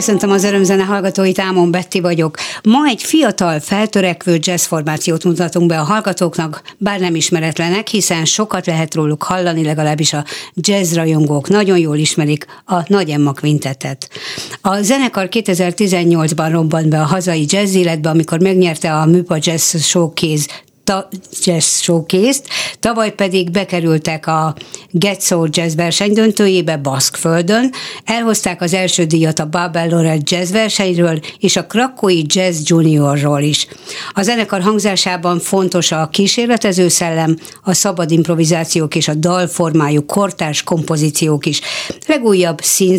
Köszöntöm az örömzene hallgatóit, Ámon Betti vagyok. Ma egy fiatal, feltörekvő jazz formációt mutatunk be a hallgatóknak, bár nem ismeretlenek, hiszen sokat lehet róluk hallani, legalábbis a jazz rajongók nagyon jól ismerik a Nagy Emma Quintetet. A zenekar 2018-ban robbant be a hazai jazz életbe, amikor megnyerte a Műpa Jazz Showcase Jazz showcase tavaly pedig bekerültek a Get Soul Jazz verseny döntőjébe Baszkföldön, elhozták az első díjat a Babel Lorel Jazz versenyről és a Krakói Jazz Juniorról is. A zenekar hangzásában fontos a kísérletező szellem, a szabad improvizációk és a dalformájú kortárs kompozíciók is. Legújabb Szín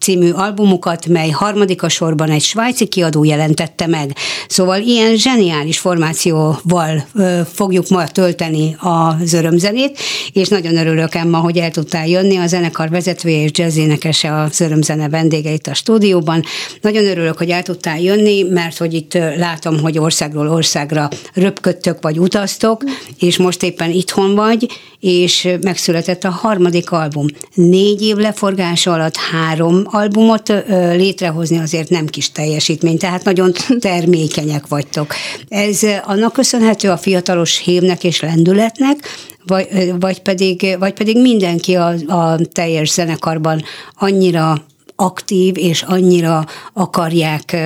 című albumukat, mely harmadik a sorban egy svájci kiadó jelentette meg. Szóval ilyen zseniális formációval fogjuk ma tölteni az örömzenét, és nagyon örülök Emma, hogy el tudtál jönni, a zenekar vezetője és jazzénekese az örömzene vendége itt a stúdióban. Nagyon örülök, hogy el tudtál jönni, mert hogy itt látom, hogy országról országra röpködtök vagy utaztok, és most éppen itthon vagy, és megszületett a harmadik album. Négy év leforgása alatt három albumot létrehozni azért nem kis teljesítmény, tehát nagyon termékenyek vagytok. Ez annak köszönhető a fiatalos hévnek és lendületnek, vagy, vagy, pedig, vagy pedig mindenki a, a teljes zenekarban annyira aktív, és annyira akarják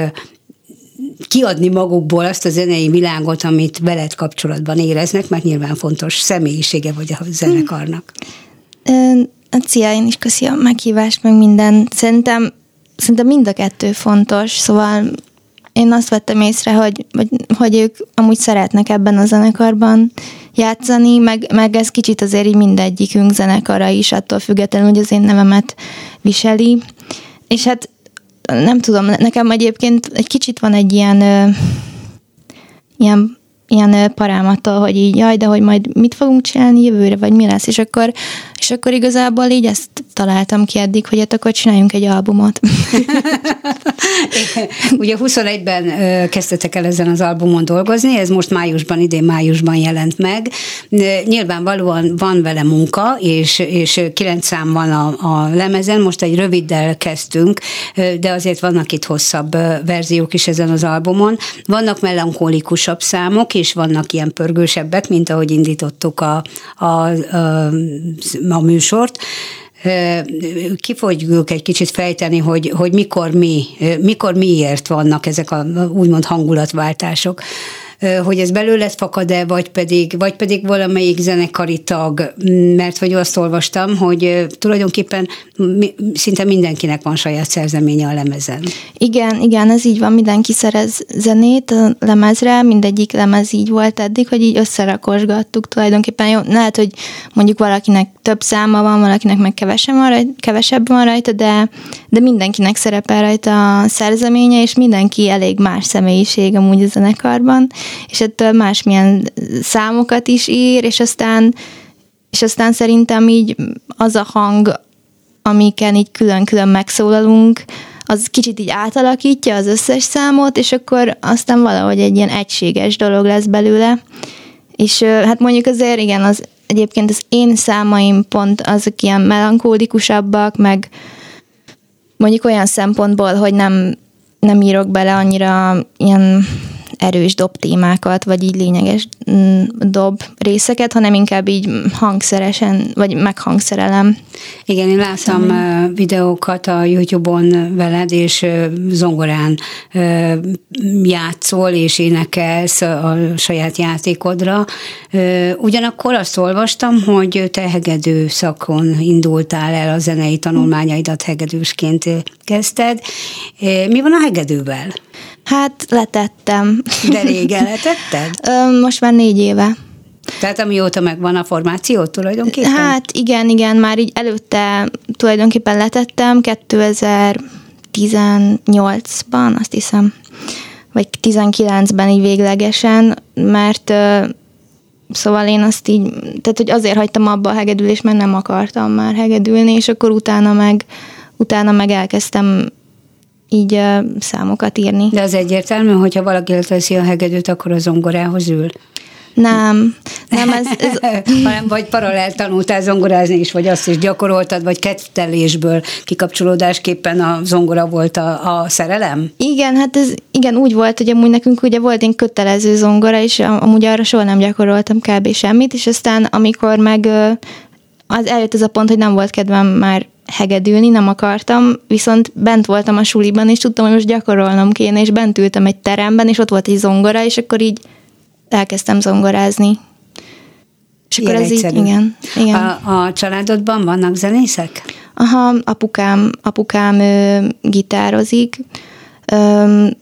kiadni magukból azt a zenei világot, amit veled kapcsolatban éreznek, mert nyilván fontos személyisége vagy a zenekarnak. Szia, én is köszi a meghívást, meg minden. Szerintem, szerintem mind a kettő fontos, szóval én azt vettem észre, hogy, hogy, hogy ők amúgy szeretnek ebben a zenekarban játszani, meg, meg ez kicsit azért így mindegyikünk zenekara is, attól függetlenül, hogy az én nevemet viseli. És hát nem tudom, nekem egyébként egy kicsit van egy ilyen, ilyen ilyen parámattól, hogy így, jaj, de hogy majd mit fogunk csinálni jövőre, vagy mi lesz, és akkor, és akkor igazából így ezt találtam ki eddig, hogy hát akkor csináljunk egy albumot. Ugye 21-ben kezdtetek el ezen az albumon dolgozni, ez most májusban, idén májusban jelent meg. Nyilvánvalóan van vele munka, és, és kilenc szám van a, a lemezen, most egy röviddel kezdtünk, de azért vannak itt hosszabb verziók is ezen az albumon. Vannak melankólikusabb számok, és vannak ilyen pörgősebbek, mint ahogy indítottuk a, a, a, a műsort. Ki fogjuk egy kicsit fejteni, hogy, hogy mikor mi, mikor miért vannak ezek a úgymond hangulatváltások hogy ez belőle fakad-e, vagy pedig, vagy pedig valamelyik zenekari tag, mert hogy azt olvastam, hogy tulajdonképpen szinte mindenkinek van saját szerzeménye a lemezen. Igen, igen, ez így van, mindenki szerez zenét a lemezre, mindegyik lemez így volt eddig, hogy így összerakosgattuk tulajdonképpen. Jó, lehet, hogy mondjuk valakinek több száma van, valakinek meg kevesebb van rajta, kevesebb van rajta, de, de mindenkinek szerepel rajta a szerzeménye, és mindenki elég más személyiség amúgy a zenekarban, és ettől másmilyen számokat is ír, és aztán, és aztán szerintem így az a hang, amiken így külön-külön megszólalunk, az kicsit így átalakítja az összes számot, és akkor aztán valahogy egy ilyen egységes dolog lesz belőle. És hát mondjuk azért igen, az egyébként az én számaim pont azok ilyen melankólikusabbak, meg mondjuk olyan szempontból, hogy nem, nem írok bele annyira ilyen erős dob témákat, vagy így lényeges mm, dob részeket, hanem inkább így hangszeresen, vagy meghangszerelem. Igen, én láttam Személy. videókat a YouTube-on veled, és zongorán játszol és énekelsz a saját játékodra. Ugyanakkor azt olvastam, hogy te hegedő szakon indultál el a zenei tanulmányaidat hegedűsként kezdted. Mi van a hegedővel? Hát letettem. De régen letetted? Most már négy éve. Tehát amióta megvan a formáció tulajdonképpen? Hát igen, igen, már így előtte tulajdonképpen letettem 2018-ban, azt hiszem, vagy 19-ben így véglegesen, mert szóval én azt így, tehát hogy azért hagytam abba a hegedülést, mert nem akartam már hegedülni, és akkor utána meg, utána meg elkezdtem így uh, számokat írni. De az egyértelmű, hogyha valaki leteszi a hegedűt, akkor a zongorához ül. Nem, nem ez... ez... hanem vagy paralel tanultál zongorázni is, vagy azt is gyakoroltad, vagy kettelésből kikapcsolódásképpen a zongora volt a, a szerelem? Igen, hát ez igen úgy volt, hogy amúgy nekünk ugye volt egy kötelező zongora, és amúgy arra soha nem gyakoroltam kb. semmit, és aztán amikor meg az eljött ez a pont, hogy nem volt kedvem már hegedülni, nem akartam, viszont bent voltam a suliban, és tudtam, hogy most gyakorolnom kéne, és bent ültem egy teremben, és ott volt egy zongora, és akkor így elkezdtem zongorázni. És akkor Ilyen ez egyszerű. így, igen. igen. A, a családodban vannak zenészek? Aha, apukám, apukám ö, gitározik,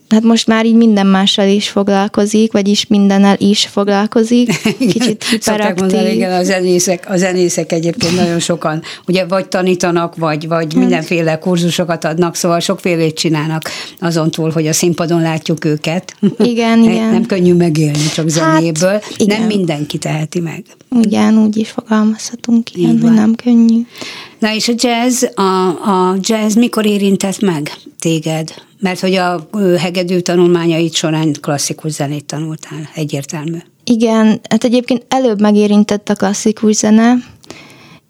hát most már így minden mással is foglalkozik, vagyis mindennel is foglalkozik. Kicsit hiperaktív. mondani, igen, a zenészek, a zenészek egyébként nagyon sokan, ugye vagy tanítanak, vagy, vagy hmm. mindenféle kurzusokat adnak, szóval sokfélét csinálnak azon túl, hogy a színpadon látjuk őket. Igen, igen. Nem könnyű megélni csak zenéből. Hát, igen. Nem mindenki teheti meg. Igen, úgy is fogalmazhatunk, igen, hogy nem könnyű. Na és a jazz, a, a jazz mikor érintett meg téged? Mert hogy a hegedű tanulmányait során klasszikus zenét tanultál, egyértelmű. Igen, hát egyébként előbb megérintett a klasszikus zene,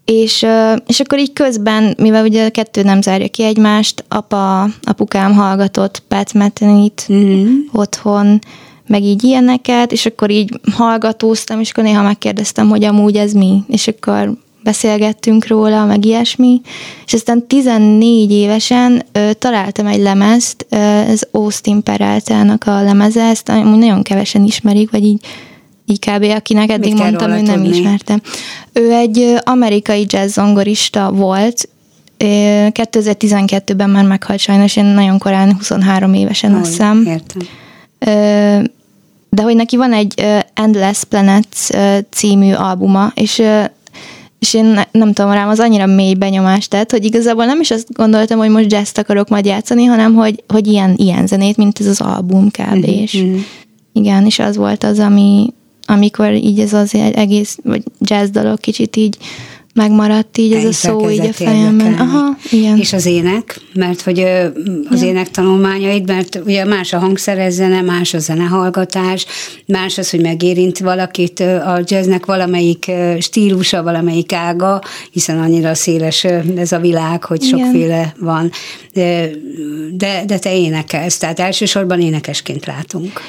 és, és akkor így közben, mivel ugye a kettő nem zárja ki egymást, apa, apukám hallgatott Pat Metenit mm-hmm. otthon, meg így ilyeneket, és akkor így hallgatóztam, és akkor néha megkérdeztem, hogy amúgy ez mi, és akkor beszélgettünk róla, meg ilyesmi, és aztán 14 évesen ö, találtam egy lemezt, ö, ez Austin Pereltának a lemeze, ezt amúgy nagyon kevesen ismerik, vagy így így kb. akinek eddig Mit mondtam, ő nem ismerte. Ő egy amerikai jazz zongorista volt, 2012-ben már meghalt sajnos, én nagyon korán, 23 évesen azt hiszem. Értem. De hogy neki van egy Endless Planets című albuma, és és én ne, nem tudom, rám az annyira mély benyomást tett, hogy igazából nem is azt gondoltam, hogy most jazz akarok majd játszani, hanem hogy, hogy ilyen, ilyen zenét, mint ez az album kb. Mm-hmm. És mhm. igen, és az volt az, ami, amikor így ez az egész, vagy jazz dalok kicsit így megmaradt így ez a szó így a fejemben. Aha, igen. És az ének, mert hogy az ja. ének tanulmányait, mert ugye más a hangszerezzene, más a zenehallgatás, más az, hogy megérint valakit a jazznek valamelyik stílusa, valamelyik ága, hiszen annyira széles ez a világ, hogy sokféle van. De, de te énekelsz, tehát elsősorban énekesként látunk.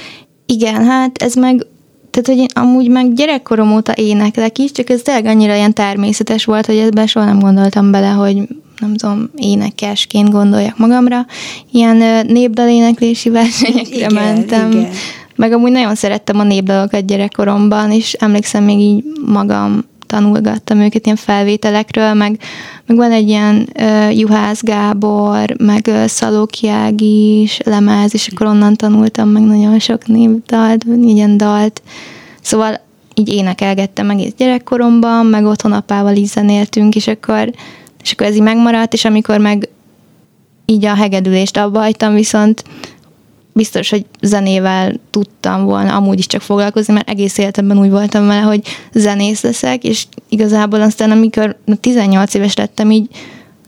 Igen, hát ez meg tehát, hogy én amúgy meg gyerekkorom óta éneklek is, csak ez tényleg annyira ilyen természetes volt, hogy ebben soha nem gondoltam bele, hogy nem tudom, énekesként gondoljak magamra. Ilyen népdaléneklési versenyekre igen, mentem. Igen. Meg amúgy nagyon szerettem a népdalokat gyerekkoromban, és emlékszem még így magam tanulgattam őket ilyen felvételekről, meg, meg van egy ilyen uh, Juhász Gábor, meg uh, Szalóki is lemez, és akkor onnan tanultam meg nagyon sok népdalt, ilyen dalt. Szóval így énekelgettem egész gyerekkoromban, meg otthon apával is zenéltünk, és akkor, és akkor ez így megmaradt, és amikor meg így a hegedülést abba hagytam, viszont biztos, hogy zenével tudtam volna amúgy is csak foglalkozni, mert egész életemben úgy voltam vele, hogy zenész leszek, és igazából aztán amikor 18 éves lettem, így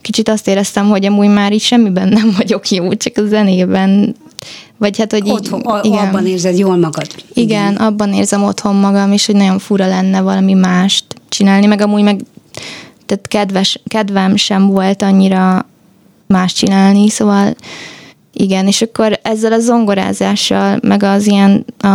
kicsit azt éreztem, hogy amúgy már így semmiben nem vagyok jó, csak a zenében vagy hát, hogy otthon, így, igen. abban érzed jól magad. Igen, igen, abban érzem otthon magam, és hogy nagyon fura lenne valami mást csinálni, meg amúgy meg tehát kedves, kedvem sem volt annyira más csinálni, szóval igen, és akkor ezzel a zongorázással, meg az ilyen, a,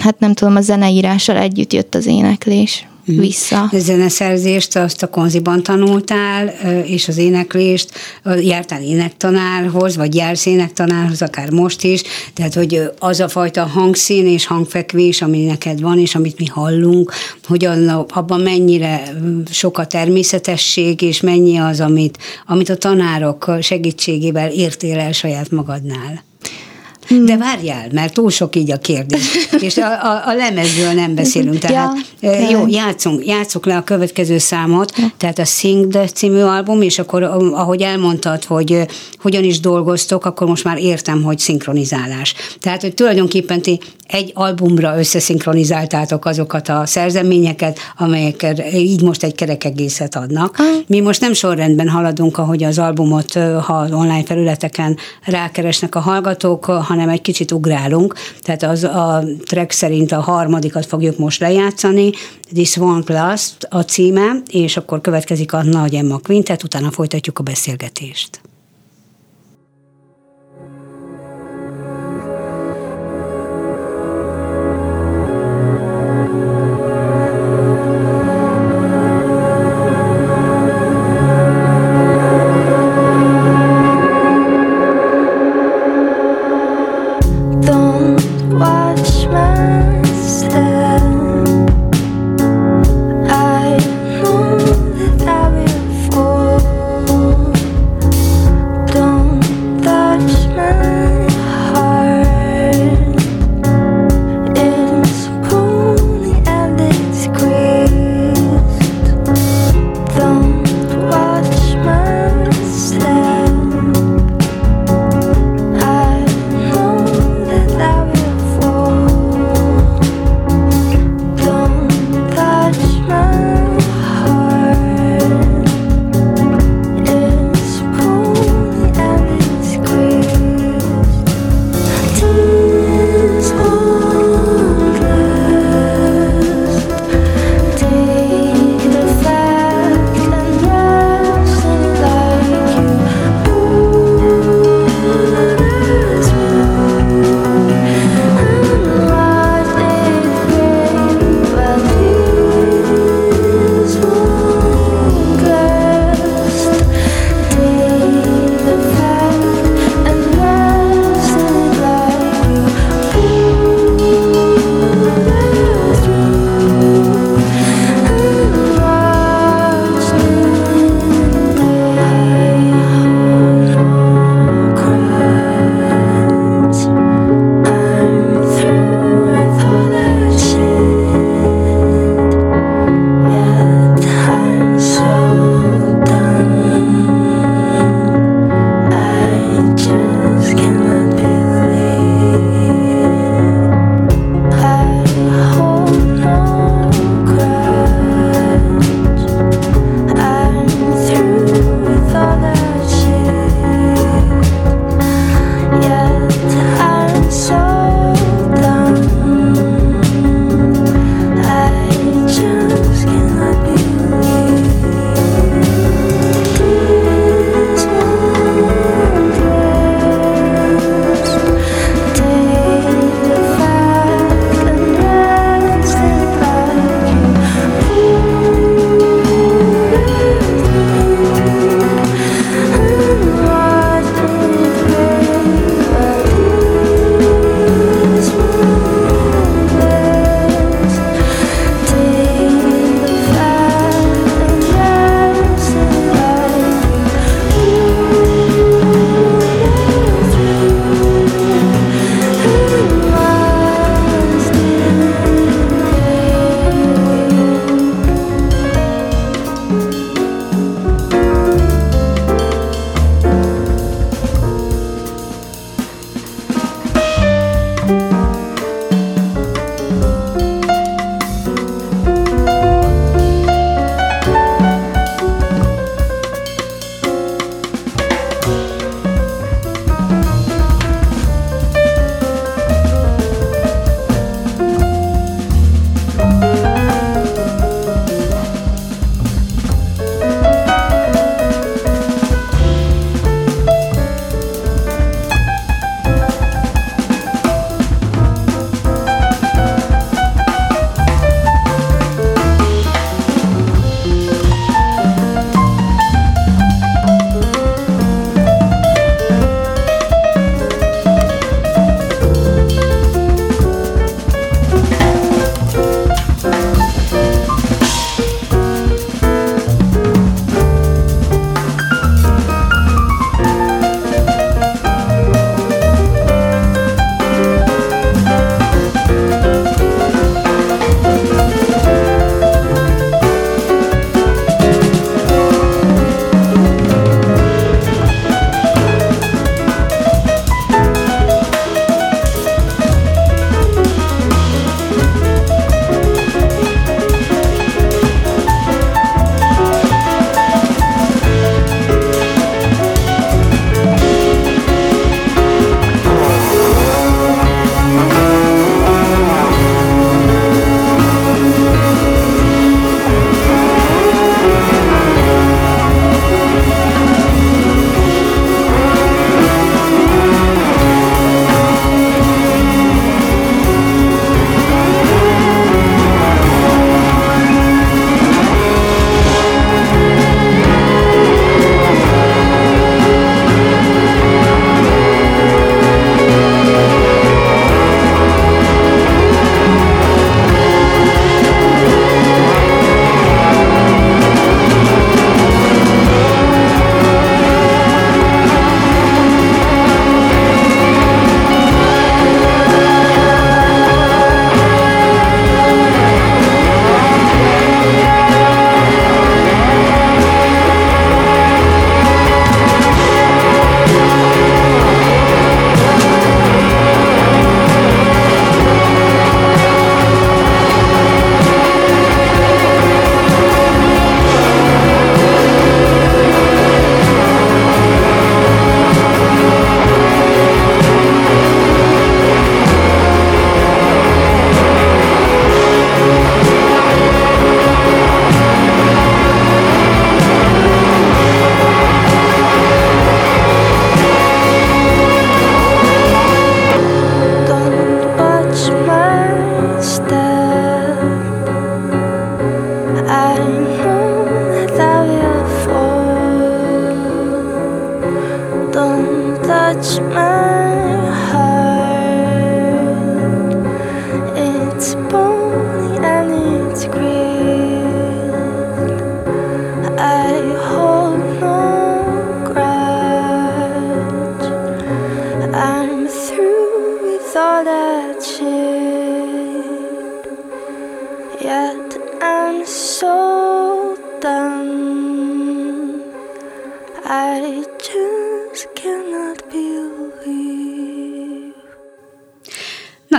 hát nem tudom, a zeneírással együtt jött az éneklés. Vissza. A zeneszerzést azt a konziban tanultál, és az éneklést jártál énektanárhoz, vagy jársz énektanárhoz, akár most is, tehát hogy az a fajta hangszín és hangfekvés, ami neked van, és amit mi hallunk, hogy abban mennyire sok a természetesség, és mennyi az, amit, amit a tanárok segítségével értél el saját magadnál. Hmm. De várjál, mert túl sok így a kérdés. És a, a, a lemezről nem beszélünk. Tehát ja, jó, játszunk, játszunk le a következő számot, ja. tehát a Sing the című album, és akkor ahogy elmondtad, hogy hogyan is dolgoztok, akkor most már értem, hogy szinkronizálás. Tehát, hogy tulajdonképpen ti egy albumra összeszinkronizáltátok azokat a szerzeményeket, amelyek így most egy kerek egészet adnak. Mi most nem sorrendben haladunk, ahogy az albumot, ha online felületeken rákeresnek a hallgatók, hanem egy kicsit ugrálunk. Tehát az a track szerint a harmadikat fogjuk most lejátszani, This Won't Last a címe, és akkor következik a Nagy Emma Quintet, utána folytatjuk a beszélgetést.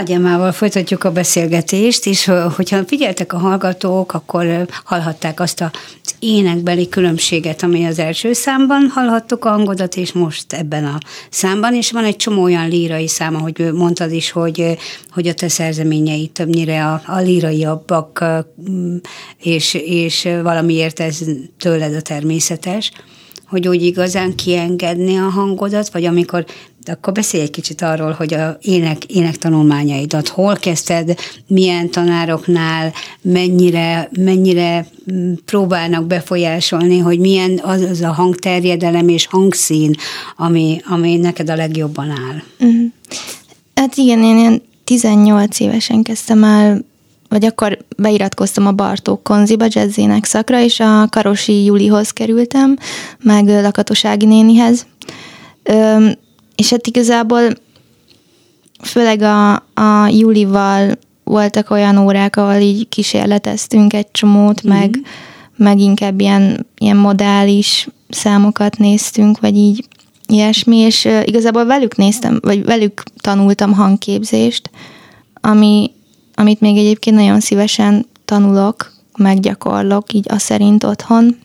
Nagy Emmával folytatjuk a beszélgetést, és hogyha figyeltek a hallgatók, akkor hallhatták azt a énekbeli különbséget, ami az első számban hallhattuk a hangodat, és most ebben a számban, és van egy csomó olyan lírai szám, ahogy mondtad is, hogy, hogy a te szerzeményei többnyire a, a líraiabbak, és, és valamiért ez tőled a természetes hogy úgy igazán kiengedni a hangodat, vagy amikor de akkor beszélj egy kicsit arról, hogy a ének, ének tanulmányaidat hol kezdted, milyen tanároknál, mennyire, mennyire mm, próbálnak befolyásolni, hogy milyen az, az a hangterjedelem és hangszín, ami, ami neked a legjobban áll. Uh-huh. Hát igen, én ilyen 18 évesen kezdtem el vagy akkor beiratkoztam a Bartók Konziba jazzének szakra, és a Karosi Julihoz kerültem, meg Lakatosági nénihez. Üm, és hát igazából főleg a, a Julival voltak olyan órák, ahol így kísérleteztünk egy csomót, mm-hmm. meg, meg inkább ilyen, ilyen modális számokat néztünk, vagy így ilyesmi, és igazából velük néztem, vagy velük tanultam hangképzést, ami, amit még egyébként nagyon szívesen tanulok, meggyakorlok, így a szerint otthon.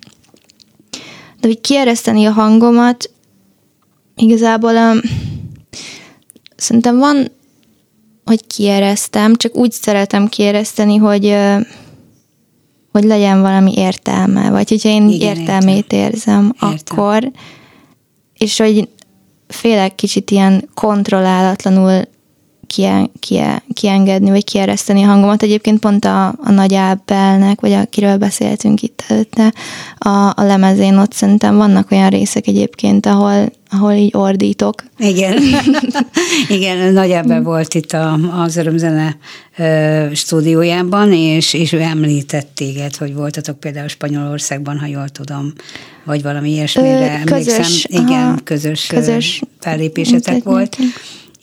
De hogy kiereszteni a hangomat, igazából um, szerintem van, hogy kieresztem, csak úgy szeretem kiereszteni, hogy uh, hogy legyen valami értelme, vagy hogyha én Igen, értelmét értem. érzem, értem. akkor, és hogy félek kicsit ilyen kontrollálatlanul kie, kie, kiengedni, vagy kiereszteni a hangomat. Egyébként pont a, a Nagy Ábelnek, vagy akiről beszéltünk itt előtte, a, a lemezén ott szerintem vannak olyan részek egyébként, ahol, ahol így ordítok. Igen, igen, Nagy Ábel volt itt a, az Örömzene stúdiójában, és, és ő említett téged, hogy voltatok például Spanyolországban, ha jól tudom, vagy valami ilyesmire Ö, közös, emlékszem. Igen, aha, közös, közös fellépésetek volt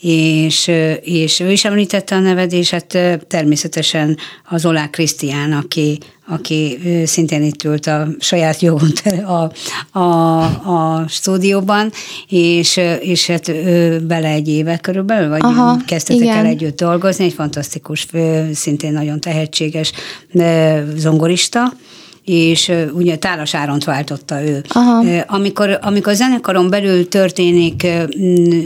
és, és ő is említette a neved, és hát természetesen az Olá Krisztián, aki, aki szintén itt ült a saját jogon a, a, a stúdióban, és, és hát bele egy éve körülbelül, vagy Aha, kezdtetek igen. el együtt dolgozni, egy fantasztikus, szintén nagyon tehetséges zongorista, és ugye Tálas Áront váltotta ő. Aha. Amikor, amikor a zenekaron belül történik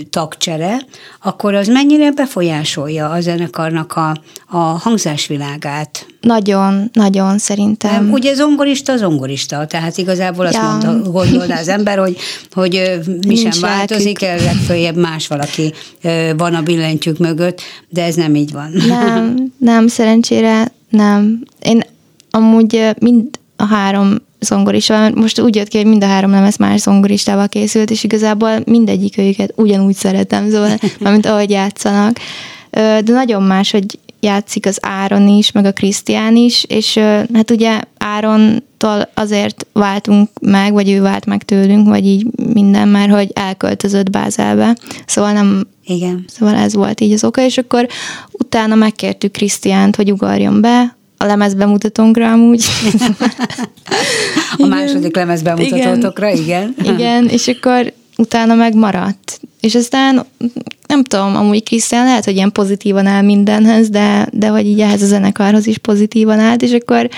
tagcsere, akkor az mennyire befolyásolja a zenekarnak a, a hangzásvilágát? Nagyon, nagyon szerintem. Nem, ugye zongorista, zongorista, tehát igazából azt ja. mondta, gondolná az ember, hogy, hogy mi Nincs sem változik, el, legfőjebb más valaki van a billentyűk mögött, de ez nem így van. Nem, nem, szerencsére nem. Én amúgy mind a három zongorista, most úgy jött ki, hogy mind a három lemez más zongoristával készült, és igazából mindegyik őket ugyanúgy szeretem, szóval, mint ahogy játszanak. De nagyon más, hogy játszik az Áron is, meg a Krisztián is, és hát ugye Árontól azért váltunk meg, vagy ő vált meg tőlünk, vagy így minden, mert hogy elköltözött Bázelbe, szóval nem igen. Szóval ez volt így az oka, és akkor utána megkértük Krisztiánt, hogy ugorjon be, a lemez bemutatónkra amúgy. a második lemez bemutatótokra, igen. igen, és akkor utána meg maradt. És aztán nem tudom, amúgy Krisztián lehet, hogy ilyen pozitívan áll mindenhez, de, de hogy így ehhez a zenekarhoz is pozitívan állt, és akkor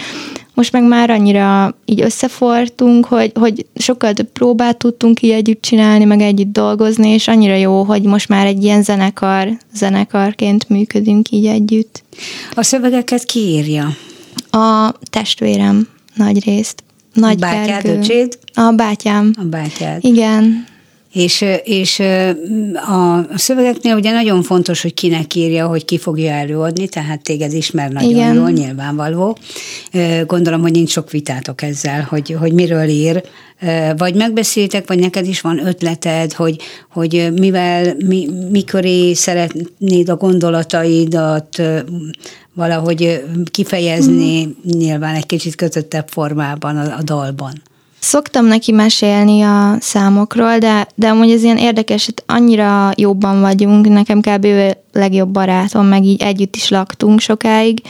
most meg már annyira így összefortunk, hogy, hogy sokkal több próbát tudtunk így együtt csinálni, meg együtt dolgozni, és annyira jó, hogy most már egy ilyen zenekar, zenekarként működünk így együtt. A szövegeket ki írja? A testvérem nagy részt. Nagy Bátyád, öcséd? A bátyám. A bátyád. Igen. És, és a szövegeknél ugye nagyon fontos, hogy kinek írja, hogy ki fogja előadni, tehát téged ismer nagyon Igen. jól, nyilvánvaló. Gondolom, hogy nincs sok vitátok ezzel, hogy, hogy miről ír, vagy megbeszéltek, vagy neked is van ötleted, hogy, hogy mivel, mi, miköré szeretnéd a gondolataidat valahogy kifejezni, hmm. nyilván egy kicsit kötöttebb formában a, a dalban. Szoktam neki mesélni a számokról, de, de amúgy ez ilyen érdekes, hogy annyira jobban vagyunk, nekem kb. ő legjobb barátom, meg így együtt is laktunk sokáig,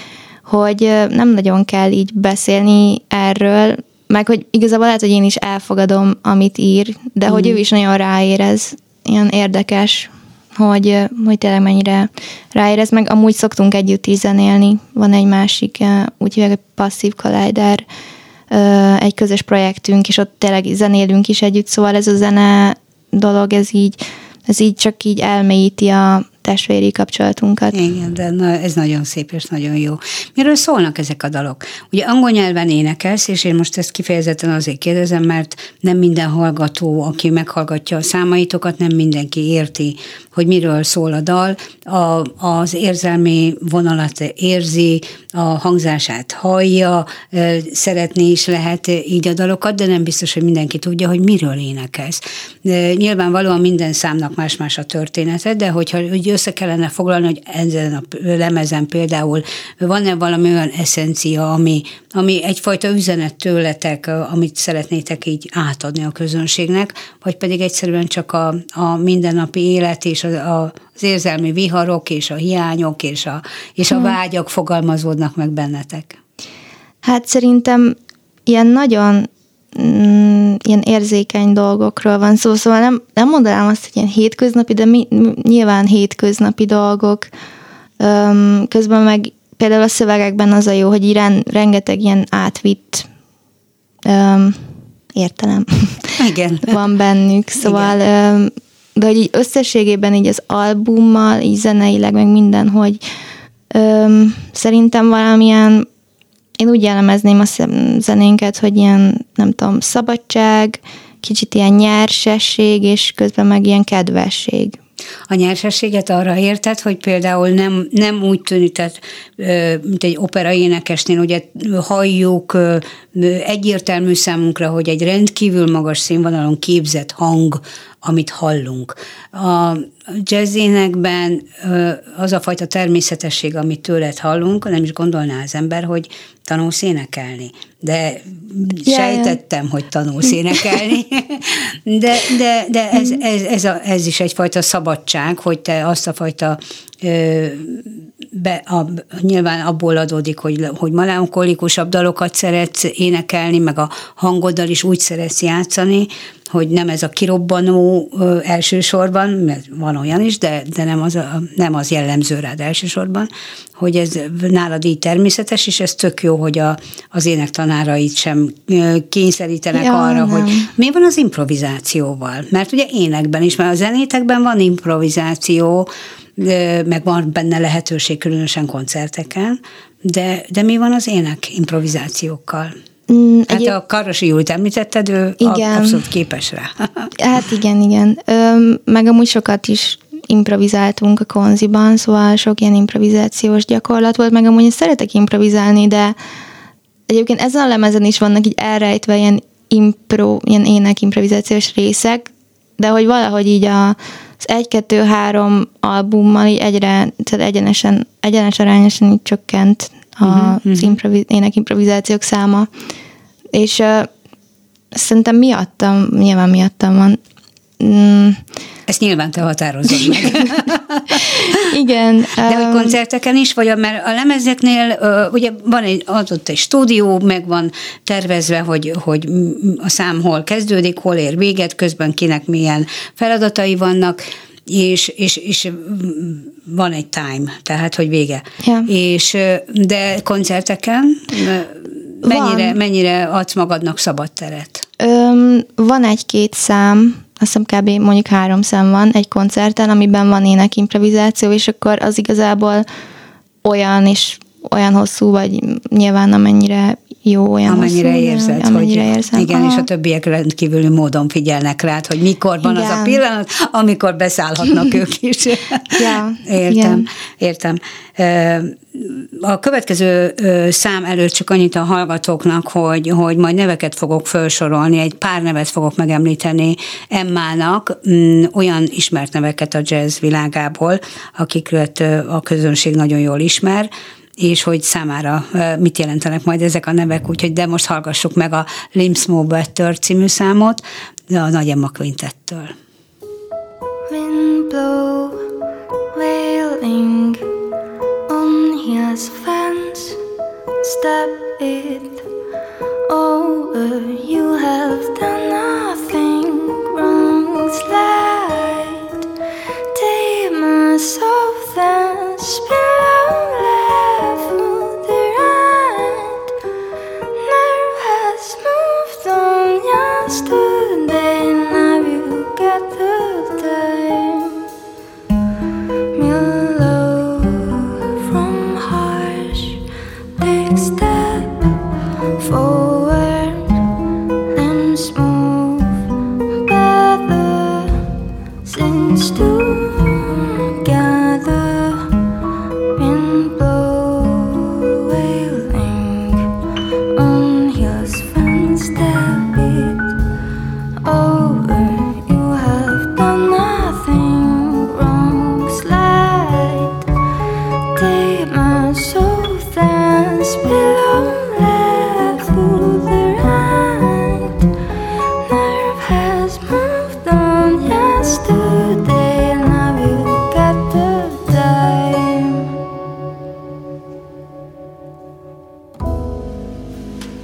hogy nem nagyon kell így beszélni erről, meg hogy igazából lehet, hogy én is elfogadom, amit ír, de mm. hogy ő is nagyon ráérez, ilyen érdekes, hogy, hogy tényleg mennyire ráérez, meg amúgy szoktunk együtt is zenélni. Van egy másik, úgy hívják, hogy Passive Collider, egy közös projektünk, és ott tényleg zenélünk is együtt, szóval ez a zene dolog, ez így, ez így csak így elmélyíti a testvéri kapcsolatunkat. Igen, de na, ez nagyon szép és nagyon jó. Miről szólnak ezek a dalok? Ugye angol nyelven énekelsz, és én most ezt kifejezetten azért kérdezem, mert nem minden hallgató, aki meghallgatja a számaitokat, nem mindenki érti, hogy miről szól a dal. A, az érzelmi vonalat érzi, a hangzását hallja, szeretni is lehet így a dalokat, de nem biztos, hogy mindenki tudja, hogy miről énekelsz. Nyilvánvalóan minden számnak más-más a története, de hogyha hogy össze kellene foglalni, hogy ezen a lemezen például van-e valami olyan eszencia, ami, ami egyfajta üzenet tőletek, amit szeretnétek így átadni a közönségnek, vagy pedig egyszerűen csak a, a mindennapi élet és a, a, az érzelmi viharok és a hiányok és a, és a hmm. vágyak fogalmazódnak meg bennetek? Hát szerintem ilyen nagyon mm, ilyen érzékeny dolgokról van szó, szóval nem, nem mondanám azt, hogy ilyen hétköznapi, de mi, nyilván hétköznapi dolgok. Öm, közben meg például a szövegekben az a jó, hogy irán rengeteg ilyen átvitt öm, értelem Igen. van bennük, szóval öm, de hogy így összességében így az albummal, így zeneileg, meg minden, hogy öm, szerintem valamilyen én úgy jellemezném a zenénket, hogy ilyen, nem tudom, szabadság, kicsit ilyen nyersesség, és közben meg ilyen kedvesség. A nyersességet arra érted, hogy például nem, nem úgy tűnik, tehát, mint egy opera énekesnél, ugye halljuk egyértelmű számunkra, hogy egy rendkívül magas színvonalon képzett hang, amit hallunk. A jazzénekben az a fajta természetesség, amit tőled hallunk, nem is gondolná az ember, hogy tanulsz énekelni. De yeah, sejtettem, hogy tanulsz énekelni. De, de, de ez, ez, ez, a, ez is egyfajta szabadság, hogy te azt a fajta be, a, nyilván abból adódik, hogy, hogy melankolikusabb dalokat szeretsz énekelni, meg a hangoddal is úgy szeretsz játszani, hogy nem ez a kirobbanó ö, elsősorban, mert van olyan is, de, de nem, az a, nem az jellemző rád elsősorban, hogy ez nálad így természetes, és ez tök jó, hogy a, az énektanárait sem kényszerítenek ja, arra, nem. hogy mi van az improvizációval. Mert ugye énekben is, mert a zenétekben van improvizáció, meg van benne lehetőség, különösen koncerteken, de, de mi van az ének improvizációkkal? Mm, hát egy... a Karosi Júlit említetted, ő igen. abszolút képes rá. hát igen, igen. Ö, meg amúgy sokat is improvizáltunk a konziban, szóval sok ilyen improvizációs gyakorlat volt, meg amúgy szeretek improvizálni, de egyébként ezen a lemezen is vannak így elrejtve ilyen impro, ilyen ének improvizációs részek, de hogy valahogy így a, az egy-kettő-három albummal így egyre, tehát egyenesen, egyenes arányosan így csökkent a, uh-huh, az improviz, ének improvizációk száma. És uh, szerintem miattam, nyilván miattam van. Mm. Ezt nyilván te határozod meg. Igen. De hogy koncerteken is, vagy mert a lemezeknél ugye van egy adott egy stúdió, meg van tervezve, hogy, hogy a szám hol kezdődik, hol ér véget, közben kinek milyen feladatai vannak, és, és, és van egy time, tehát hogy vége. Ja. És, de koncerteken mennyire, van. mennyire adsz magadnak szabad teret? Öm, van egy-két szám, azt hiszem kb. mondjuk három szám van egy koncerten, amiben van ének improvizáció, és akkor az igazából olyan is olyan hosszú, vagy nyilván amennyire jó, olyan Amennyire hosszú, érzed, amennyire hogy érzem. igen, és Aha. a többiek rendkívüli módon figyelnek rád, hogy mikor van az a Igen. pillanat, amikor beszállhatnak ők is. Ja, értem, igen. értem. A következő szám előtt csak annyit a hallgatóknak, hogy, hogy majd neveket fogok felsorolni, egy pár nevet fogok megemlíteni Emmának, mm, olyan ismert neveket a jazz világából, akiket a közönség nagyon jól ismer, és hogy számára mit jelentenek majd ezek a nevek, úgyhogy de most hallgassuk meg a Limsmo Better című számot a Nagy Emma Quintettől. Wind blow, wailing on his fence. Step it over. You have done nothing wrong. Slide, take my soft and spill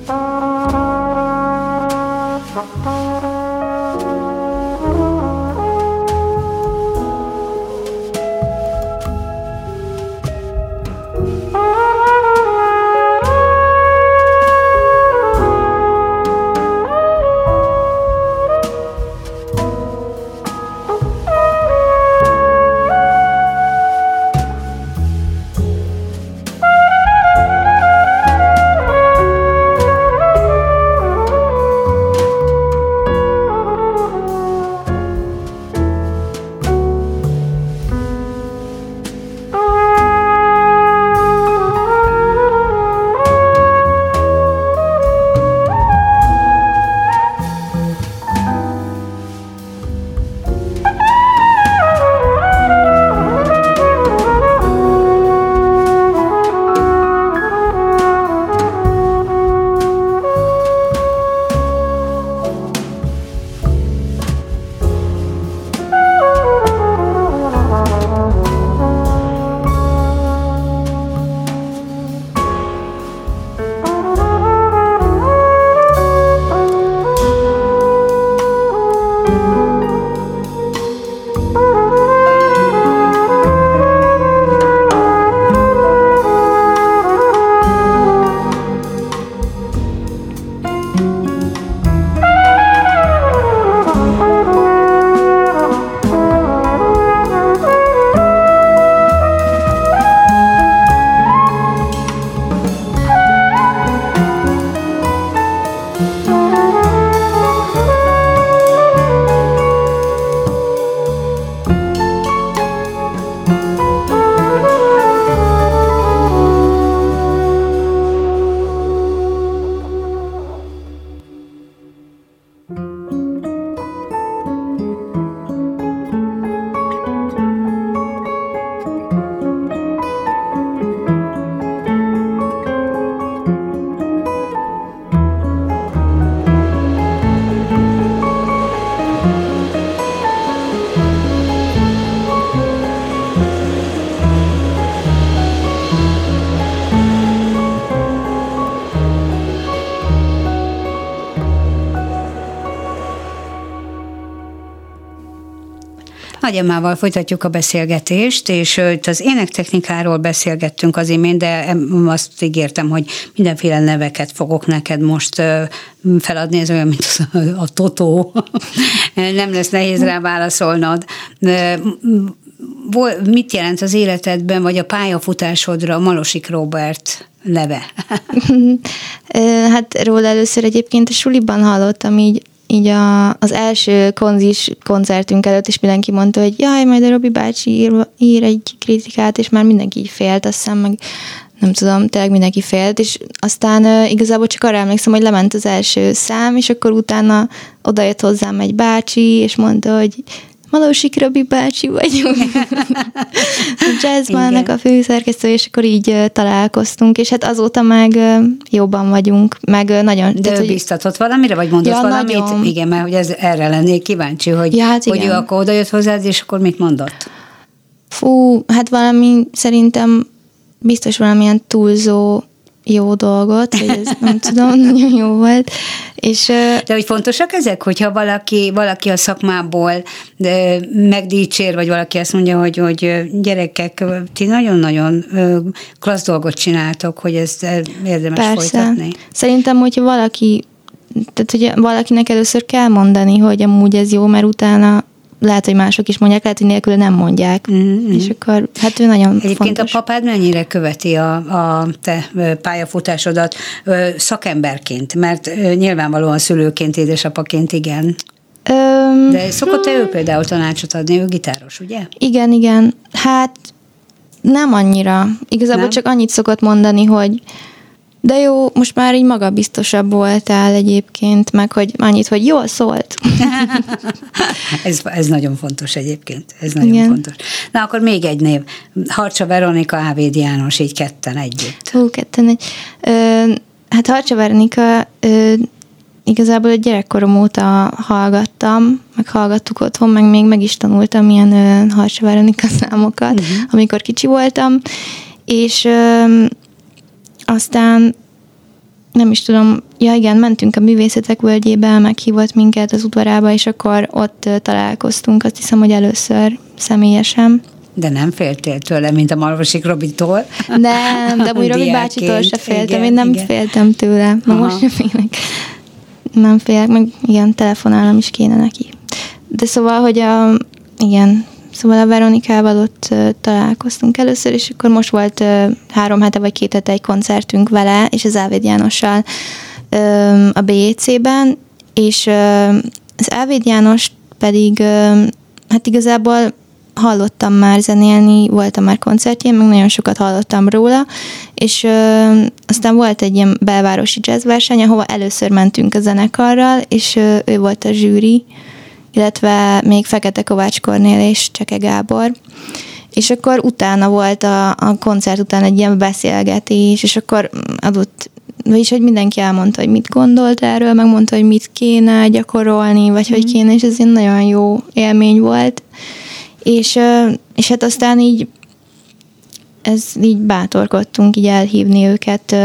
Bye. Nagy Emmával folytatjuk a beszélgetést, és itt az énektechnikáról beszélgettünk az imént, de azt ígértem, hogy mindenféle neveket fogok neked most feladni, ez olyan, mint a, totó. Nem lesz nehéz rá válaszolnod. Mit jelent az életedben, vagy a pályafutásodra Malosik Robert neve? hát róla először egyébként a suliban hallottam így így a, az első konzis koncertünk előtt is mindenki mondta, hogy jaj, majd a Robi bácsi ír, ír egy kritikát, és már mindenki így félt, azt hiszem, meg nem tudom, tényleg mindenki félt, és aztán uh, igazából csak arra emlékszem, hogy lement az első szám, és akkor utána odajött hozzám egy bácsi, és mondta, hogy Malósik Robi bácsi vagyunk. a jazzbannak a főszerkesztő, és akkor így találkoztunk, és hát azóta meg jobban vagyunk, meg nagyon... De tehát, ő biztatott valamire, vagy mondott ja, valamit? Nagyon. Igen, mert hogy ez, erre lennék kíváncsi, hogy, ja, hát hogy ő akkor odajött hozzád, és akkor mit mondott? Fú, hát valami szerintem biztos valamilyen túlzó jó dolgot, vagy ez nem tudom, nagyon jó volt. És, de hogy fontosak ezek, hogyha valaki, valaki a szakmából megdícsér, vagy valaki azt mondja, hogy, hogy gyerekek, ti nagyon-nagyon klassz dolgot csináltok, hogy ezt érdemes Persze. folytatni. Szerintem, hogyha valaki tehát, hogy valakinek először kell mondani, hogy amúgy ez jó, mert utána lehet, hogy mások is mondják, lehet, hogy nélkül nem mondják. Mm-hmm. És akkor, hát ő nagyon Egyébként fontos. a papád mennyire követi a, a te pályafutásodat szakemberként? Mert nyilvánvalóan szülőként, édesapaként igen. Öm, De szokott-e ő például tanácsot adni? Ő gitáros, ugye? Igen, igen. Hát nem annyira. Igazából nem? csak annyit szokott mondani, hogy de jó, most már így magabiztosabb voltál egyébként, meg hogy annyit, hogy jól szólt. ez, ez nagyon fontos egyébként, ez nagyon Igen. fontos. Na akkor még egy név, Harcsa Veronika, Ávéd János, így ketten együtt. Hú, ketten egy. Ö, hát Harcsa Veronika ö, igazából gyerekkorom óta hallgattam, meg hallgattuk otthon, meg még meg is tanultam ilyen ö, Harcsa Veronika számokat, uh-huh. amikor kicsi voltam, és ö, aztán nem is tudom, ja igen, mentünk a művészetek völgyébe, meghívott minket az udvarába, és akkor ott találkoztunk, azt hiszem, hogy először személyesen. De nem féltél tőle, mint a Malvasik Robitól? Nem, de úgy Robi bácsitól se féltem, igen, én nem igen. féltem tőle, ma most sem félek. Nem félek, meg igen, telefonálnom is kéne neki. De szóval, hogy a, igen, Szóval a Veronikával ott találkoztunk először, és akkor most volt három hete vagy két hete egy koncertünk vele, és az Ávéd Jánossal a BEC-ben, és az Ávéd János pedig hát igazából hallottam már zenélni, voltam már koncertjén, meg nagyon sokat hallottam róla, és ö, aztán volt egy ilyen belvárosi jazzverseny, ahova először mentünk a zenekarral, és ö, ő volt a zsűri, illetve még Fekete Kovács Kornél és Cseke Gábor. És akkor utána volt a, a koncert után egy ilyen beszélgetés, és akkor adott vagyis, hogy mindenki elmondta, hogy mit gondolt erről, megmondta, hogy mit kéne gyakorolni, vagy mm. hogy mhm. kéne, és ez egy nagyon jó élmény volt. És, és hát aztán így ez így bátorkodtunk így elhívni őket.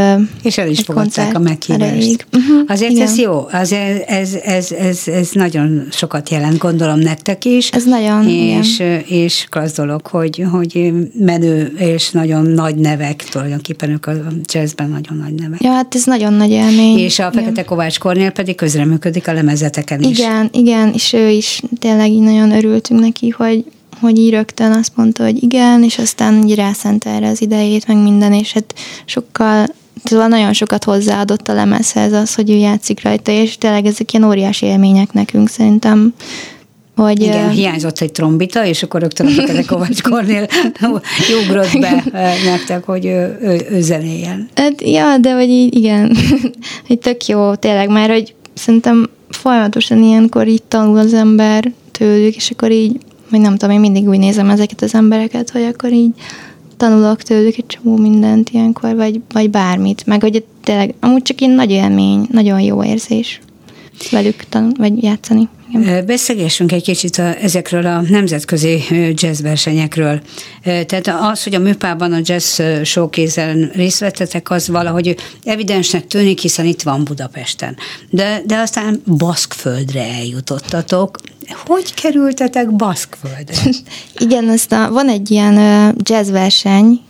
És el is fogadták a meghívást. Uh-huh, Azért igen. ez jó, az ez, ez, ez, ez nagyon sokat jelent, gondolom nektek is. Ez nagyon, és, igen. és klassz dolog, hogy, hogy menő és nagyon nagy nevek, tulajdonképpen ők a jazzben nagyon nagy nevek. Ja, hát ez nagyon nagy élmény. És a Fekete igen. Kovács Kornél pedig közreműködik a lemezeteken is. Igen, igen, és ő is tényleg így nagyon örültünk neki, hogy hogy így rögtön azt mondta, hogy igen, és aztán így rászent erre az idejét, meg minden, és hát sokkal Szóval nagyon sokat hozzáadott a lemezhez az, hogy ő játszik rajta, és tényleg ezek ilyen óriási élmények nekünk szerintem. Hogy, Igen, uh, hiányzott egy trombita, és akkor rögtön a Kovács Kornél ugrott be nektek, hogy ő, ő, ő zenéljen. Hát, ja, de hogy így, igen, hogy tök jó tényleg, mert hogy szerintem folyamatosan ilyenkor így tanul az ember tőlük, és akkor így vagy nem tudom, én mindig úgy nézem ezeket az embereket, hogy akkor így tanulok tőlük egy csomó mindent ilyenkor, vagy, vagy bármit. Meg hogy tényleg, amúgy csak én nagy élmény, nagyon jó érzés velük tanul, vagy játszani. Igen. Beszélgessünk egy kicsit a, ezekről a nemzetközi jazzversenyekről. Tehát az, hogy a műpában a jazz showkézen részt vettetek, az valahogy evidensnek tűnik, hiszen itt van Budapesten. De, de aztán Baszkföldre eljutottatok. Hogy kerültetek Baszkföldre? Igen, aztán van egy ilyen jazzverseny,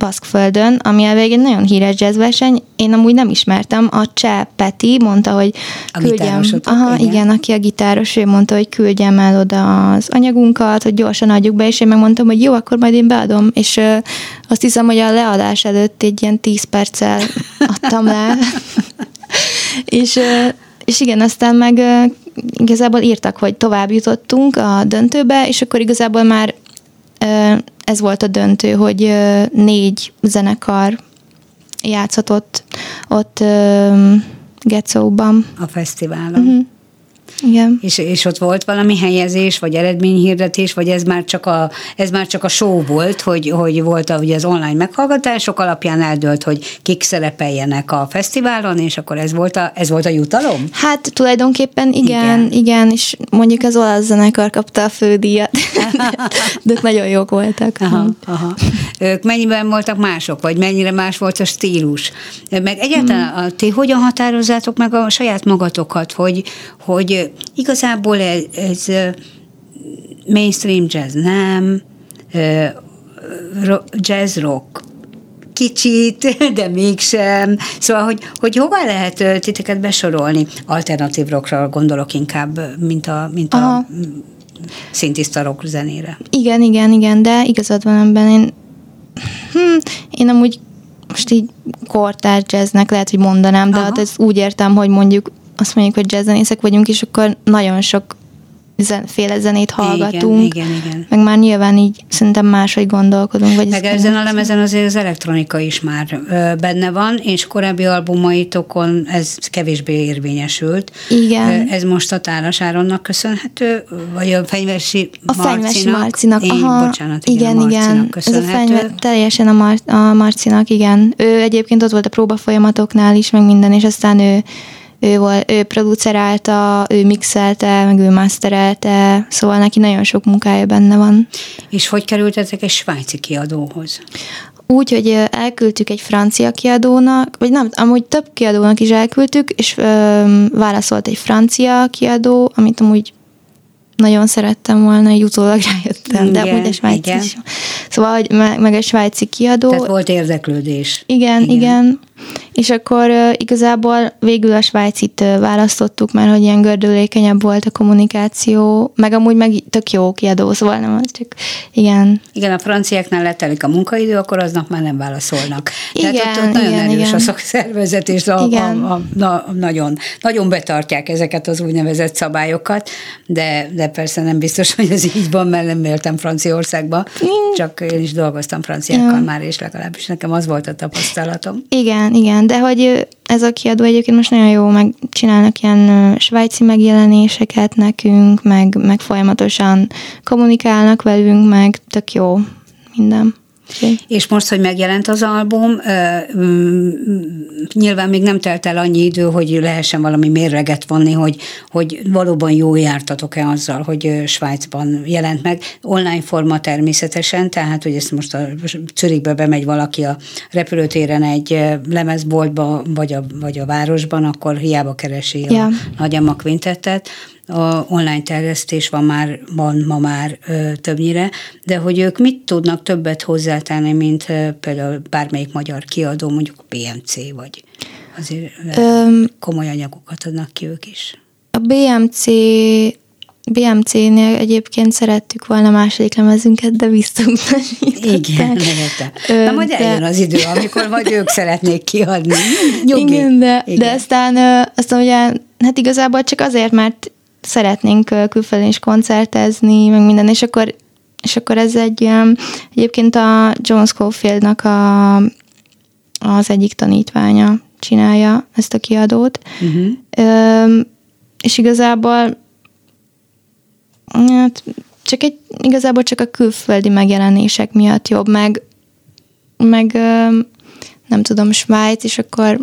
Baszkföldön, ami elvég egy nagyon híres jazzverseny. Én amúgy nem ismertem. A Cseh Peti mondta, hogy A küldjem. Aha, igen. igen. aki a gitáros, ő mondta, hogy küldjem el oda az anyagunkat, hogy gyorsan adjuk be, és én megmondtam, hogy jó, akkor majd én beadom. És ö, azt hiszem, hogy a leadás előtt egy ilyen 10 perccel adtam le. és, ö, és igen, aztán meg ö, igazából írtak, hogy tovább jutottunk a döntőbe, és akkor igazából már ez volt a döntő, hogy négy zenekar játszhatott ott ö, Getszóban. A fesztiválon. Uh-huh. Igen. És, és ott volt valami helyezés, vagy eredményhirdetés, vagy ez már csak a, ez már csak a show volt, hogy, hogy volt a, ugye az online meghallgatások alapján eldőlt, hogy kik szerepeljenek a fesztiválon, és akkor ez volt a, ez volt a jutalom? Hát tulajdonképpen igen, Igen. igen, és mondjuk az olasz zenekar kapta a fődíjat, de ők nagyon jók voltak. Aha, aha. Ők mennyiben voltak mások, vagy mennyire más volt a stílus? Meg egyáltalán a, ti hogyan határozzátok meg a saját magatokat, hogy, hogy igazából ez, ez mainstream jazz nem, jazz rock, kicsit, de mégsem. Szóval, hogy, hogy hová lehet titeket besorolni? Alternatív rockra gondolok inkább, mint a, mint a Aha. szintiszta rock zenére. Igen, igen, igen, de igazad van ebben. Én, hm, én amúgy most így kortárs jazznek lehet, hogy mondanám, de Aha. hát ez úgy értem, hogy mondjuk azt mondjuk, hogy jazzzenészek vagyunk, és akkor nagyon sok zen, féle zenét hallgatunk. Igen, igen, igen. Meg már nyilván így szerintem máshogy gondolkodunk. Vagy Meg ez- ezen a lemezen azért az elektronika is már ö, benne van, és korábbi albumaitokon ez kevésbé érvényesült. Igen. Ez most a Tálas Áronnak köszönhető, vagy a Fenyvesi A Marcinak? Fenyvesi Marcinak. Én, Aha, bocsánat, igen, igen, a Marcinak igen. Ez a fenyve, teljesen a, Mar- a Marcinak, igen. Ő egyébként ott volt a próba folyamatoknál is, meg minden, és aztán ő, ő, volt, ő producerálta, ő mixelte, meg ő masterelte, szóval neki nagyon sok munkája benne van. És hogy kerültetek egy svájci kiadóhoz? Úgy, hogy elküldtük egy francia kiadónak, vagy nem, amúgy több kiadónak is elküldtük, és ö, válaszolt egy francia kiadó, amit amúgy nagyon szerettem volna, így utólag rájöttem, de Igen, amúgy a svájci igen. is. Szóval, hogy meg, meg a svájci kiadó. Tehát volt érdeklődés. Igen, igen, igen. És akkor igazából végül a svájcit választottuk, mert hogy ilyen gördülékenyebb volt a kommunikáció, meg amúgy meg tök jó kiadó, szóval nem csak, igen. Igen, a franciáknál letelik a munkaidő, akkor aznap már nem válaszolnak. Tehát Igen, ott, ott nagyon igen, erős igen. a szakszervezet, és a, Igen. a, a, a, nagyon, nagyon betartják ezeket az úgynevezett szabályokat, de, de persze nem biztos, hogy ez így van, mert nem éltem Franciaországba, csak én is dolgoztam franciákkal Ja. már, és legalábbis nekem az volt a tapasztalatom. Igen, igen, de hogy ez a kiadó egyébként most nagyon jó, meg csinálnak ilyen svájci megjelenéseket nekünk, meg, meg folyamatosan kommunikálnak velünk, meg tök jó minden. És most, hogy megjelent az album, nyilván még nem telt el annyi idő, hogy lehessen valami mérleget vonni, hogy, hogy valóban jó jártatok-e azzal, hogy Svájcban jelent meg. Online forma természetesen, tehát, hogy ezt most a Zürichbe bemegy valaki a repülőtéren egy lemezboltba, vagy a, vagy a városban, akkor hiába keresi a Ja. Nagyama Quintettet, a online terjesztés van már, van ma már ö, többnyire, de hogy ők mit tudnak többet hozzátenni, mint ö, például bármelyik magyar kiadó, mondjuk a PMC, vagy azért Öm, komoly anyagokat adnak ki ők is. A BMC BMC-nél egyébként szerettük volna a második lemezünket, de visszautasították. Igen. Ö, Na majd de- eljön az idő, amikor majd ők szeretnék kiadni. Nyugi. Igen, de, Igen. de aztán, aztán ugye, hát igazából csak azért, mert szeretnénk külföldön is koncertezni, meg minden, és akkor, és akkor ez egy egyébként a John Scofieldnak a, az egyik tanítványa csinálja ezt a kiadót, Uh-huh. Ö, és igazából hát, csak egy, igazából csak a külföldi megjelenések miatt jobb, meg, meg nem tudom, Svájc, és akkor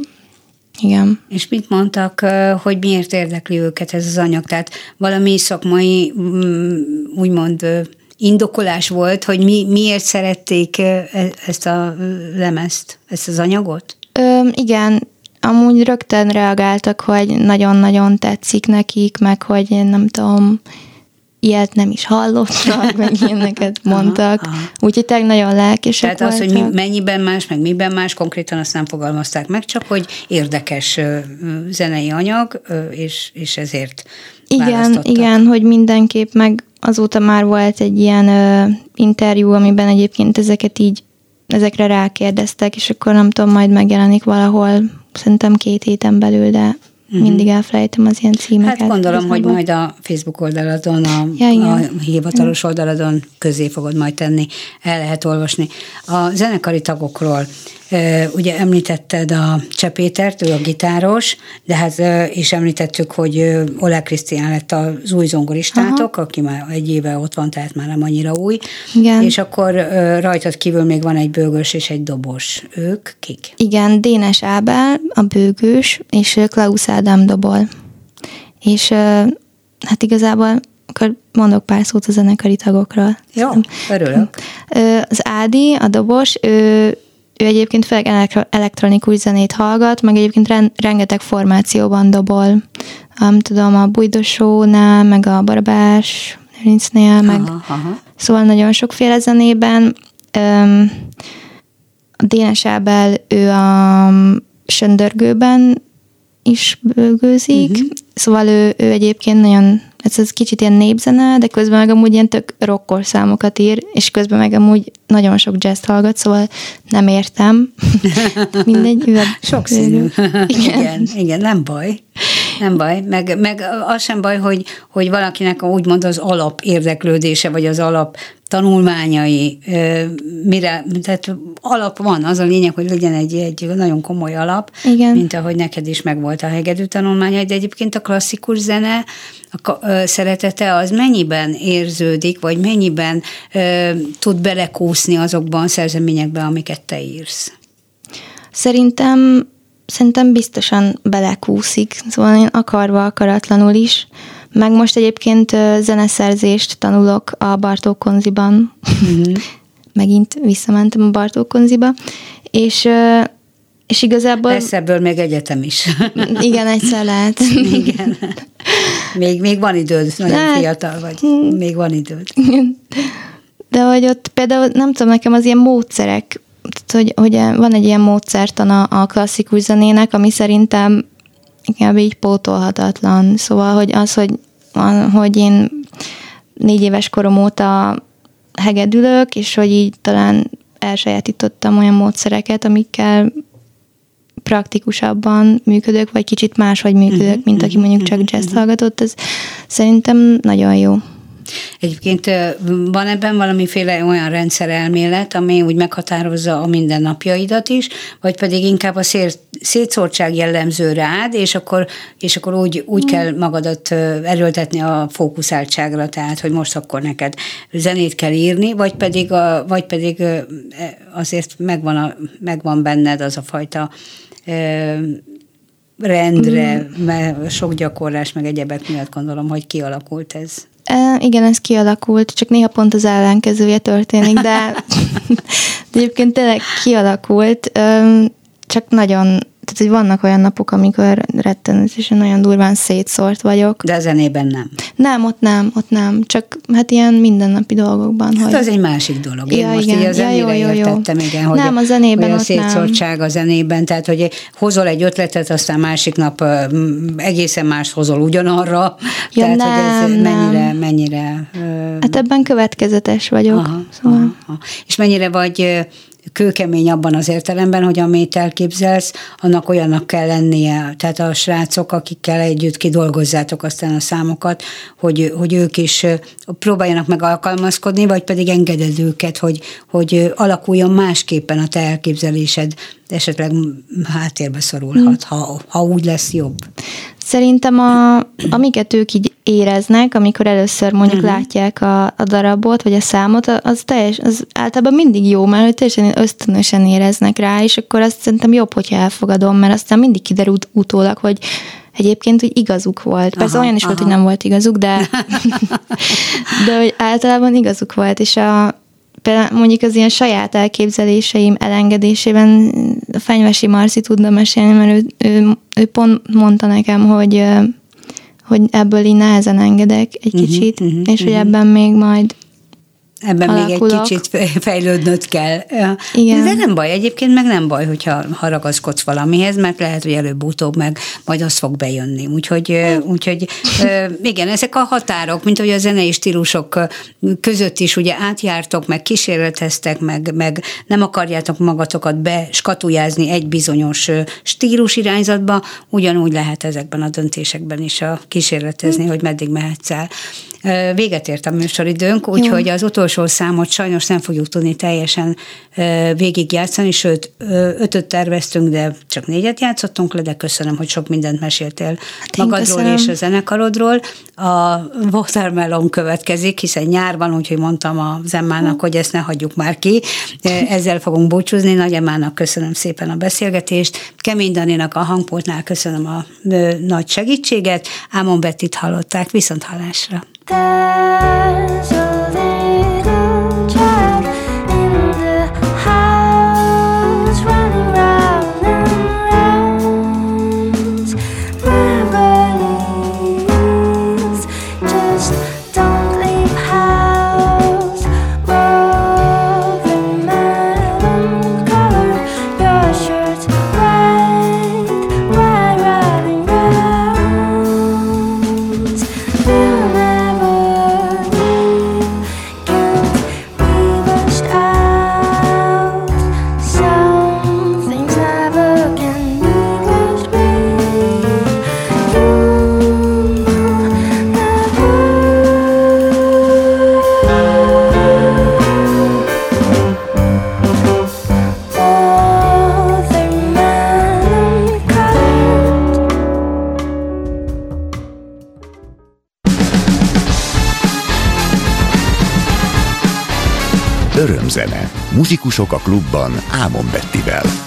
igen. És mit mondtak, hogy miért érdekli őket ez az anyag? Tehát valami szakmai, mm, úgymond indokolás volt, hogy mi, miért szerették e- ezt a lemezt, ezt az anyagot? Ö, igen, amúgy rögtön reagáltak, hogy nagyon-nagyon tetszik nekik, meg hogy én nem tudom, ilyet nem is hallottak, meg ilyeneket mondtak. aha. Úgyhogy tényleg nagyon lelkesek Tehát az, hogy voltak. mi, mennyiben más, meg miben más, konkrétan azt nem fogalmazták meg, csak hogy érdekes zenei anyag, és, és ezért Igen, igen, hogy mindenképp, meg azóta már volt egy ilyen ö, interjú, amiben egyébként ezeket így, ezekre rákérdeztek, és akkor nem tudom, majd megjelenik valahol, szerintem két héten belül, de mindig elfelejtem az ilyen címeket. Hát gondolom, hogy majd a Facebook oldaladon, a, Ja, igen. a hivatalos oldaladon közé fogod majd tenni, el lehet olvasni. A zenekari tagokról, ugye említetted a Csepétert, ő a gitáros, de hát, és említettük, hogy Oleg Krisztián lett az új zongoristátok, aki már egy éve ott van, tehát már nem annyira új. Igen. És akkor rajtad kívül még van egy bőgös és egy dobos. Ők kik? Igen, Dénes Ábel, a bőgős, és Klaus Ádám dobol. És hát igazából akkor mondok pár szót a zenekari tagokról. Jó, örülök. Az Ádi, a dobos, ő, ő egyébként főleg elektro- elektronikus zenét hallgat, meg egyébként ren- rengeteg formációban dobol. Nem tudom, a Bujdosónál, meg a Barabás Rincnél, meg Aha, aha. Szóval nagyon sokféle zenében. A Dénes Ábel, ő a Söndörgőben is bőgőzik, uh-huh. szóval ő, ő egyébként nagyon, ez, ez kicsit ilyen népzene, de közben meg amúgy ilyen tök rockos számokat ír, és közben meg amúgy nagyon sok jazz hallgat, szóval nem értem. Mindegy, Sokszínű. Igen. igen, igen, nem baj. Nem baj, meg, meg az sem baj, hogy, hogy valakinek úgymond az alap érdeklődése, vagy az alap tanulmányai, mire, tehát alap van, az a lényeg, hogy legyen egy, egy nagyon komoly alap, Igen. mint ahogy neked is megvolt a hegedű tanulmányai, de egyébként a klasszikus zene a szeretete az mennyiben érződik, vagy mennyiben ö, tud belekúszni azokban a szerzeményekben, amiket te írsz? Szerintem, szerintem biztosan belekúszik, szóval én akarva, akaratlanul is. Meg most egyébként zeneszerzést tanulok a Bartók Konziban. Megint visszamentem a Bartók Konziba. És, és igazából... Lesz ebből még egyetem is. Igen, egyszer lehet. Igen. Még, még van időd, nagyon Hát, fiatal vagy. Még van időd. De hogy ott például, nem tudom, nekem az ilyen módszerek, tehát, hogy, hogy van egy ilyen módszertan a, a klasszikus zenének, ami szerintem inkább így pótolhatatlan. Szóval, hogy az, hogy, hogy én négy éves korom óta hegedülök, és hogy így talán elsajátítottam olyan módszereket, amikkel praktikusabban működök, vagy kicsit máshogy működök, mint aki mondjuk csak jazz hallgatott, ez szerintem nagyon jó. Egyébként van ebben valamiféle olyan rendszerelmélet, ami úgy meghatározza a mindennapjaidat is, vagy pedig inkább a szétszórtság jellemző rád, és akkor, és akkor úgy, úgy kell magadat erőltetni a fókuszáltságra, tehát, hogy most akkor neked zenét kell írni, vagy pedig, a, vagy pedig ö, azért megvan, a, megvan benned az a fajta rendre, mert sok gyakorlás, meg egyebek miatt gondolom, hogy kialakult ez. E, igen, ez kialakult, csak néha pont az ellenkezője történik, de, de egyébként tényleg kialakult, csak nagyon, tehát hogy vannak olyan napok, amikor rettenetesen nagyon durván szétszórt vagyok. De a zenében nem. Nem, ott nem, ott nem, csak hát ilyen mindennapi dolgokban. Hát hogy... az egy másik dolog. Én Ja, most igen. így a Ja, zenére jó, jó, jó. értettem, igen, hogy Nem, a zenében hogy a ott nem. szétszórtság a zenében, tehát hogy hozol egy ötletet, aztán másik nap egészen más hozol ugyanarra, Ja, tehát hogy ez nem, mennyire, nem. mennyire Hát ebben következetes vagyok. Aha, szóval. aha, aha. És mennyire vagy kőkemény abban az értelemben, hogy amit elképzelsz, annak olyannak kell lennie. Tehát a srácok, akikkel együtt kidolgozzátok aztán a számokat, hogy, hogy ők is próbáljanak meg alkalmazkodni, vagy pedig engeded őket, hogy, hogy alakuljon másképpen a te elképzelésed, esetleg háttérbe szorulhat, ha, ha úgy lesz jobb. Szerintem a, amiket ők így éreznek, amikor először mondjuk uh-huh. látják a, a darabot, vagy a számot, az, teljes, az általában mindig jó, mert hogy teljesen ösztönösen éreznek rá, és akkor azt szerintem jobb, hogyha elfogadom, mert aztán mindig kiderült utólag, hogy egyébként úgy igazuk volt. Persze Aha, olyan is volt, aha. hogy nem volt igazuk, de, de hogy általában igazuk volt, és a, például mondjuk az ilyen saját elképzeléseim elengedésében a Fenyvesi Marci tudna mesélni, mert ő, ő, ő pont mondta nekem, hogy, hogy ebből így nehezen engedek egy Mhm, kicsit, mhm, és hogy mhm. ebben még majd Ebben még egy alakulok. kicsit fejlődnöd kell. Igen. De nem baj, egyébként meg nem baj, hogyha ha ragaszkodsz valamihez, mert lehet, hogy előbb-utóbb meg majd az fog bejönni. Úgyhogy, ö, úgyhogy igen, ezek a határok, mint hogy a zenei stílusok között is ugye átjártok, meg kísérleteztek, meg, meg nem akarjátok magatokat beskatujázni egy bizonyos stílus irányzatba, ugyanúgy lehet ezekben a döntésekben is a kísérletezni, hogy meddig mehetsz el. Véget ért a műsoridőnk, úgyhogy az utolsó számot sajnos nem fogjuk tudni teljesen végigjátszani, sőt, ötöt terveztünk, de csak négyet játszottunk le, de köszönöm, hogy sok mindent meséltél én magadról köszönöm. és a zenekarodról. A Watermelon következik, hiszen nyár van, úgyhogy mondtam a Zemmának, hogy ezt ne hagyjuk már ki. Ezzel fogunk búcsúzni. Nagy Emának köszönöm szépen a beszélgetést. Kemény Daninak a hangpultnál köszönöm a nagy segítséget. Ámon Bettit hallották, viszont hallásra. There's Muzsikusok a klubban Ámon Bettivel.